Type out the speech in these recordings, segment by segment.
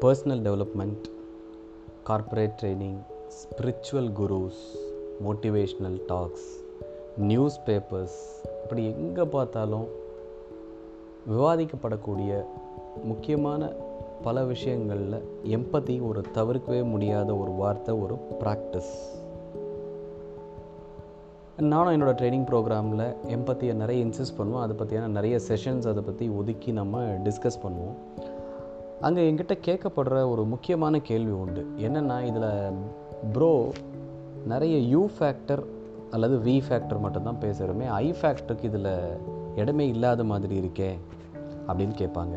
Personal development corporate training spiritual gurus motivational talks newspapers இப்படி எங்கே பார்த்தாலும் விவாதிக்கப்படக்கூடிய முக்கியமான பல விஷயங்களில் எம்பத்தி ஒரு தவிர்க்கவே முடியாத ஒரு வார்த்தை ஒரு ப்ராக்டிஸ் நானும் என்னோடய ட்ரைனிங் ப்ரோக்ராமில் எம்பத்தியை நிறைய இன்சிஸ்ட் பண்ணுவோம் அதை பற்றியான நிறைய செஷன்ஸ் அதை பற்றி ஒதுக்கி நம்ம டிஸ்கஸ் பண்ணுவோம். அங்கே என்கிட்ட கேட்கப்படுற ஒரு முக்கியமான கேள்வி உண்டு. என்னென்னா இதில் ப்ரோ நிறைய யூ ஃபேக்டர் அல்லது வி ஃபேக்டர் மட்டும்தான் பேசுகிறோமே ஐ ஃபேக்டருக்கு இதில் இடமே இல்லாத மாதிரி இருக்கே அப்படின்னு கேட்பாங்க.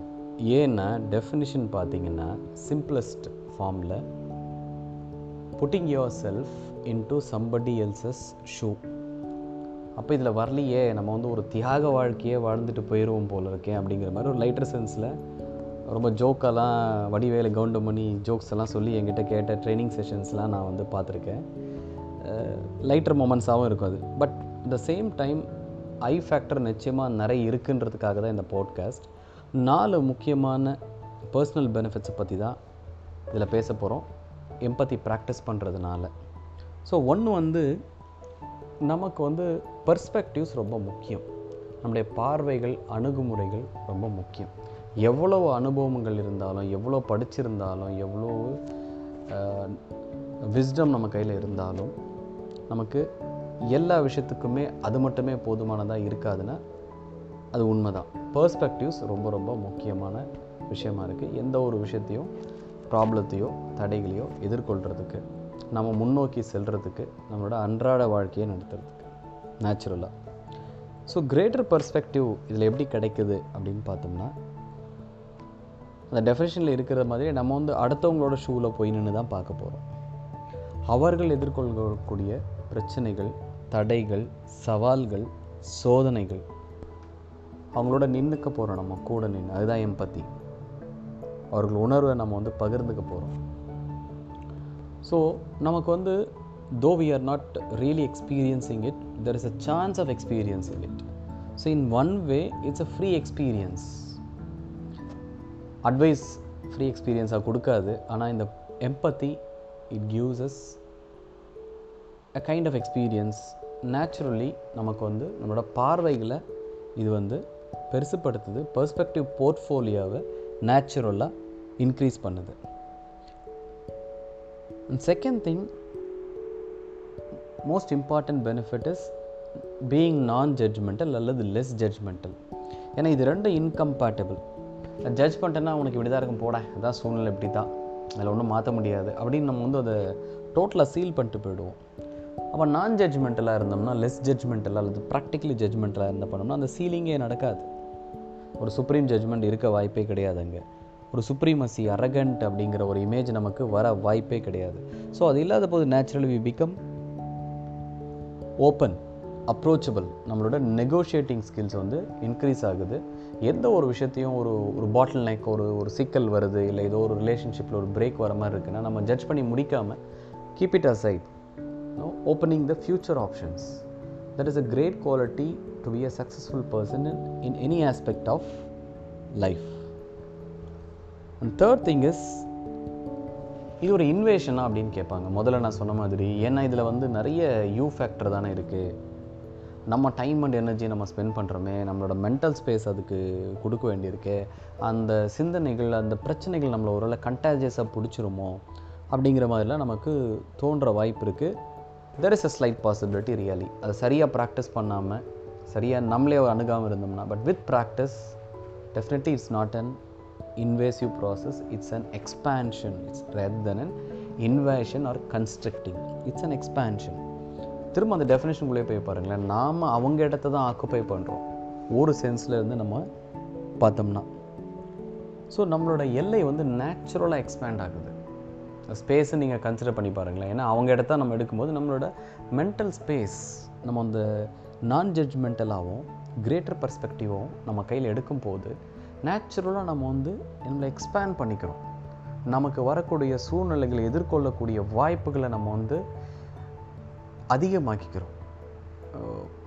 ஏன்னா டெஃபினிஷன் பார்த்தீங்கன்னா சிம்பிளஸ்ட் ஃபார்மில் putting yourself into somebody else's shoe அப்போ இதில் வரலையே நம்ம வந்து ஒரு தியாக வாழ்க்கையே வாழ்ந்துட்டு போயிடுவோம் போல இருக்கேன் அப்படிங்கிற மாதிரி ஒரு லைட்டர் சென்ஸில் ரொம்ப ஜோக்கெல்லாம் வடிவேல பண்ணி ஜோக்ஸ் எல்லாம் சொல்லி என்கிட்ட கேட்ட ட்ரைனிங் செஷன்ஸ்லாம் நான் வந்து பார்த்துருக்கேன். லைட்டர் மொமெண்ட்ஸாகவும் இருக்கும் அது. But the same time I factor நிச்சயமாக நிறைய இருக்குன்றதுக்காக தான் இந்த பாட்காஸ்ட் நாலு முக்கியமான பர்சனல் பெனிஃபிட்ஸை பற்றி தான் இதில் பேச போகிறோம் எம்பத்தி ப்ராக்டிஸ் பண்ணுறதுனால ஸோ ஒன்று வந்து நமக்கு வந்து பர்ஸ்பெக்டிவ்ஸ் ரொம்ப முக்கியம். நம்முடைய பார்வைகள் அணுகுமுறைகள் ரொம்ப முக்கியம். எவ்வளவு அனுபவங்கள் இருந்தாலும் எவ்வளோ படிச்சிருந்தாலும் எவ்வளோ விஸ்டம் நம்ம கையில் இருந்தாலும் நமக்கு எல்லா விஷயத்துக்குமே அது மட்டுமே போதுமானதாக இருக்காதுன்னா அது உண்மை தான் பர்ஸ்பெக்டிவ்ஸ் ரொம்ப ரொம்ப முக்கியமான விஷயமா இருக்குது எந்த ஒரு விஷயத்தையும் ப்ராப்ளத்தையோ தடைகளையோ எதிர்கொள்கிறதுக்கு நம்ம முன்னோக்கி செல்கிறதுக்கு நம்மளோட அன்றாட வாழ்க்கையை நடத்துறதுக்கு நேச்சுரலாக ஸோ கிரேட்டர் பர்ஸ்பெக்டிவ் இதில் எப்படி கிடைக்குது அப்படின்னு பார்த்தோம்னா அந்த டெஃபினேஷனில் இருக்கிற மாதிரி நம்ம வந்து அடுத்தவங்களோட ஷூவில் போய் நின்று தான் பார்க்க போகிறோம் அவர்கள் எதிர்கொள்ளக்கூடிய பிரச்சனைகள் தடைகள் சவால்கள் சோதனைகள் அவங்களோட நின்றுக்க போகிறோம் நம்ம கூட நின்று அதுதான் எம்பத்தி அவர்கள் உணர்வை நம்ம வந்து பகிர்ந்துக்க போகிறோம் ஸோ நமக்கு வந்து though we are not really experiencing it there is a chance of experiencing it so in one way it's a free experience advice free எக்ஸ்பீரியன்ஸாக கொடுக்காது. ஆனால் இந்த empathy it causes a kind of experience naturally நமக்கு வந்து நம்மளோட பார்வைகளை இது வந்து பெருசுப்படுத்துது. பெர்ஸ்பெக்டிவ் போர்ட்ஃபோலியோவை நேச்சுரலாக இன்க்ரீஸ் பண்ணுது. And second thing most important benefit is being non judgmental அல்லது லெஸ் ஜட்ஜ்மெண்டல் ஏன்னா இது ரெண்டும் இன்கம்பேட்டபிள் ஜட்ஜ் பண்ணிட்டேன்னா உனக்கு இப்படி தான் இருக்கும் போட. அதான் சூழ்நிலை இப்படி தான் அதில் ஒன்றும் மாற்ற முடியாது. அப்படின்னு நம்ம வந்து அதை டோட்டலாக சீல் பண்ணிட்டு போயிடுவோம். அப்போ நான் ஜட்ஜ்மெண்ட்டலாக இருந்தோம்னா லெஸ் ஜட்ஜ்மெண்ட்டலாக அல்லது ப்ராக்டிக்கலி ஜட்ஜ்மெண்ட்டலாக இருந்த பண்ணோம்னா அந்த சீலிங்கே நடக்காது. ஒரு சுப்ரீம் ஜட்ஜ்மெண்ட் இருக்க வாய்ப்பே கிடையாது அங்கே. ஒரு சுப்ரீமசி அரகண்ட் அப்படிங்கிற ஒரு இமேஜ் நமக்கு வர வாய்ப்பே கிடையாது. ஸோ அது இல்லாத போது naturally we become open approachable நம்மளோட நெகோஷியேட்டிங் ஸ்கில்ஸ் வந்து இன்க்ரீஸ் ஆகுது. எந்த ஒரு விஷயத்தையும் ஒரு ஒரு பாட்டில் நெக் ஒரு ஒரு சிக்கல் வருது இல்லை ஏதோ ஒரு ரிலேஷன்ஷிப்பில் ஒரு பிரேக் வர மாதிரி இருக்குன்னா நம்ம ஜட்ஜ் பண்ணி முடிக்காமல் keep it aside no opening the future options that is a great quality to be a successful person in in any aspect of life and third thing is இது ஒரு இன்வேஷனா அப்படின்னு கேட்பாங்க. முதல்ல நான் சொன்ன மாதிரி ஏன்னா இதில் வந்து நிறைய யூ ஃபேக்டர் தானே இருக்குது நம்ம டைம் அண்ட் எனர்ஜி நம்ம ஸ்பெண்ட் பண்ணுறோமே நம்மளோட மென்டல் ஸ்பேஸ் அதுக்கு கொடுக்க வேண்டியிருக்கு. அந்த சிந்தனைகள் அந்த பிரச்சனைகள் நம்மளை ஒருவேளை கண்டாஜியஸாக பிடிச்சிருமோ அப்படிங்கிற மாதிரிலாம் நமக்கு தோன்ற வாய்ப்பு இருக்குது there is a slight possibility really அதை சரியாக ப்ராக்டிஸ் பண்ணாமல் சரியாக நம்மளே அணுகாமல் இருந்தோம்னா but with practice definitely it's not an invasive process it's an expansion it's rather than an invasion or constructing it's an expansion திரும்ப அந்த டெஃபினேஷனுக்குள்ளே போய் பாருங்களேன். நாம் அவங்க இடத்த தான் ஆக்குப்பை பண்ணுறோம் ஒரு சென்ஸில் இருந்து நம்ம பார்த்தோம்னா. ஸோ நம்மளோட எல்லை வந்து நேச்சுரலாக எக்ஸ்பேண்ட் ஆகுது. ஸ்பேஸை நீங்கள் கன்சிடர் பண்ணி பாருங்களேன். ஏன்னா அவங்க இடத்த நம்ம எடுக்கும்போது நம்மளோட மென்டல் ஸ்பேஸ் நம்ம அந்த நான் ஜட்ஜ்மெண்டலாகவும் கிரேட்டர் பர்ஸ்பெக்டிவும் நம்ம கையில் எடுக்கும் போது நேச்சுரலாக நம்ம வந்து நம்மளை எக்ஸ்பேண்ட் பண்ணிக்கிறோம். நமக்கு வரக்கூடிய சூழ்நிலைகளை எதிர்கொள்ளக்கூடிய வாய்ப்புகளை நம்ம வந்து அதிகமாக்கிக்கிறோம்.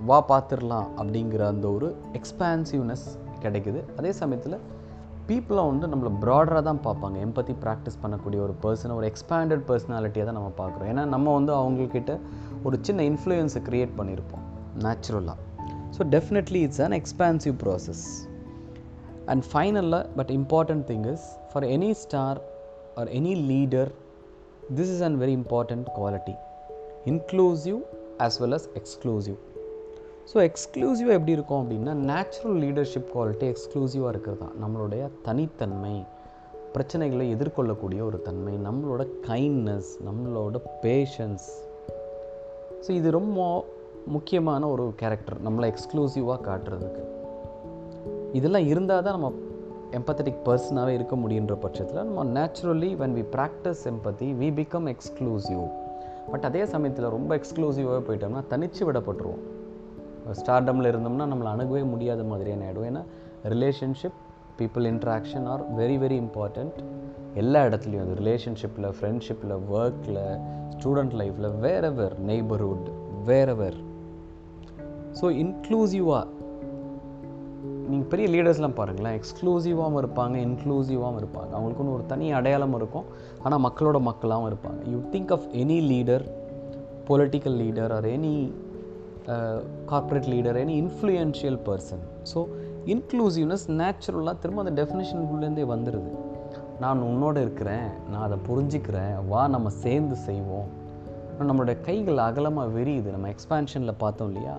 வா பார்த்துடலாம் அப்படிங்கிற அந்த ஒரு எக்ஸ்பான்சிவ்னஸ் கிடைக்குது. அதே சமயத்தில் பீப்புளாக வந்து நம்மளை ப்ராடராக தான் பார்ப்பாங்க. எம்பத்தி ப்ராக்டிஸ் பண்ணக்கூடிய ஒரு பர்சனை ஒரு எக்ஸ்பேண்டட் பர்சனாலிட்டியை தான் நம்ம பார்க்குறோம். ஏன்னா நம்ம வந்து அவங்கக்கிட்ட ஒரு சின்ன இன்ஃப்ளூயன்ஸை க்ரியேட் பண்ணியிருப்போம். நேச்சுரலாக so definitely it's an expansive process and ஃபைனலில் but important thing is for any star or any leader this is an very important quality inclusive as well as exclusive so எக்ஸ்க்ளூசிவாக எப்படி இருக்கும் அப்படின்னா நேச்சுரல் லீடர்ஷிப் குவாலிட்டி எக்ஸ்க்ளூசிவாக இருக்கிறது தான். நம்மளுடைய தனித்தன்மை பிரச்சனைகளை எதிர்கொள்ளக்கூடிய ஒரு தன்மை நம்மளோட கைண்ட்னஸ் நம்மளோட பேஷன்ஸ் ஸோ இது ரொம்ப முக்கியமான ஒரு கேரக்டர் நம்மளை எக்ஸ்க்ளூசிவாக காட்டுறதுக்கு. இதெல்லாம் இருந்தால் தான் நம்ம எம்பத்தட்டிக் பர்சனாகவே இருக்க முடியுன்ற பட்சத்தில் நம்ம naturally when we practice empathy we become exclusive but அதே சமயத்தில் ரொம்ப எக்ஸ்க்ளூசிவாக போயிட்டோம்னா தனிச்சு விடப்பட்டுருவோம். ஸ்டார்டமில் இருந்தோம்னா நம்மளை அணுகவே முடியாத மாதிரியான ஆகிடும் ஏன்னா relationship people interaction are very very important எல்லா இடத்துலையும் அது ரிலேஷன்ஷிப்பில் ஃப்ரெண்ட்ஷிப்பில் ஒர்க்கில் ஸ்டூடெண்ட் லைஃப்பில் வேறவர் நெய்பர்ஹுட் வேறவர் ஸோ இன்க்ளூசிவாக நீங்கள் பெரிய லீடர்ஸ்லாம் பாருங்களேன் எக்ஸ்க்ளூசிவாகவும் இருப்பாங்க இன்க்ளூசிவாகவும் இருப்பாங்க. அவங்களுக்குன்னு ஒரு தனி அடையாளம் இருக்கும். ஆனால் மக்களோட மக்களாகவும் இருப்பாங்க. You think of any leader political leader or any corporate leader any influential person so inclusiveness நேச்சுரலாக திரும்ப அந்த டெஃபினேஷனுக்குள்ளேருந்தே வந்துடுது நான் உன்னோட இருக்கிறேன் நான் அதை புரிஞ்சுக்கிறேன் வா நம்ம சேர்ந்து செய்வோம். நம்மளுடைய கைகள் அகலமாக விரியுது. நம்ம எக்ஸ்பான்ஷனில் பார்த்தோம் இல்லையா?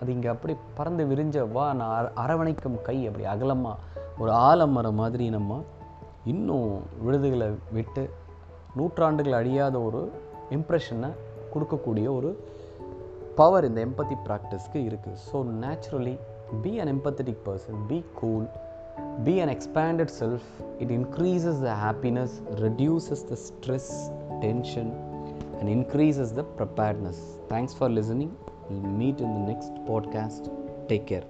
அது இங்கே அப்படி பறந்து விரிஞ்ச வா நான் அரவணைக்கும் கை அப்படி அகலமாக ஒரு ஆலமரம் மாதிரி நம்ம இன்னும் விழுதுகளை விட்டு நூற்றாண்டுகள் அழியாத ஒரு இம்ப்ரெஷனை கொடுக்கக்கூடிய ஒரு பவர் இந்த எம்பத்தி ப்ராக்டிஸ்க்கு இருக்குது so naturally be an empathetic person be cool be an expanded self it increases the happiness reduces the stress tension and increases the preparedness. Thanks for listening we'll meet in the next podcast. Take care